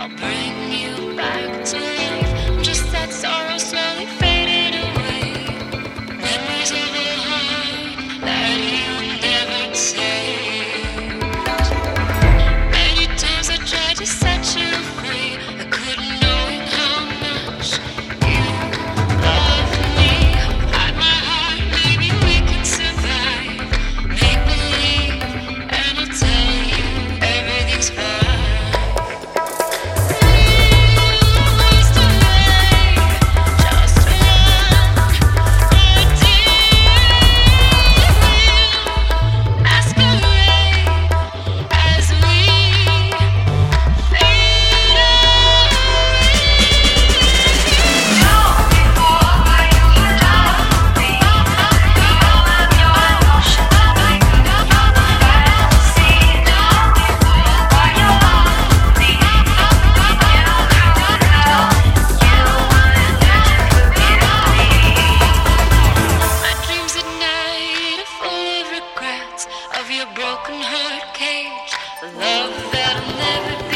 I'm burning. broken heart cage, a love that'll never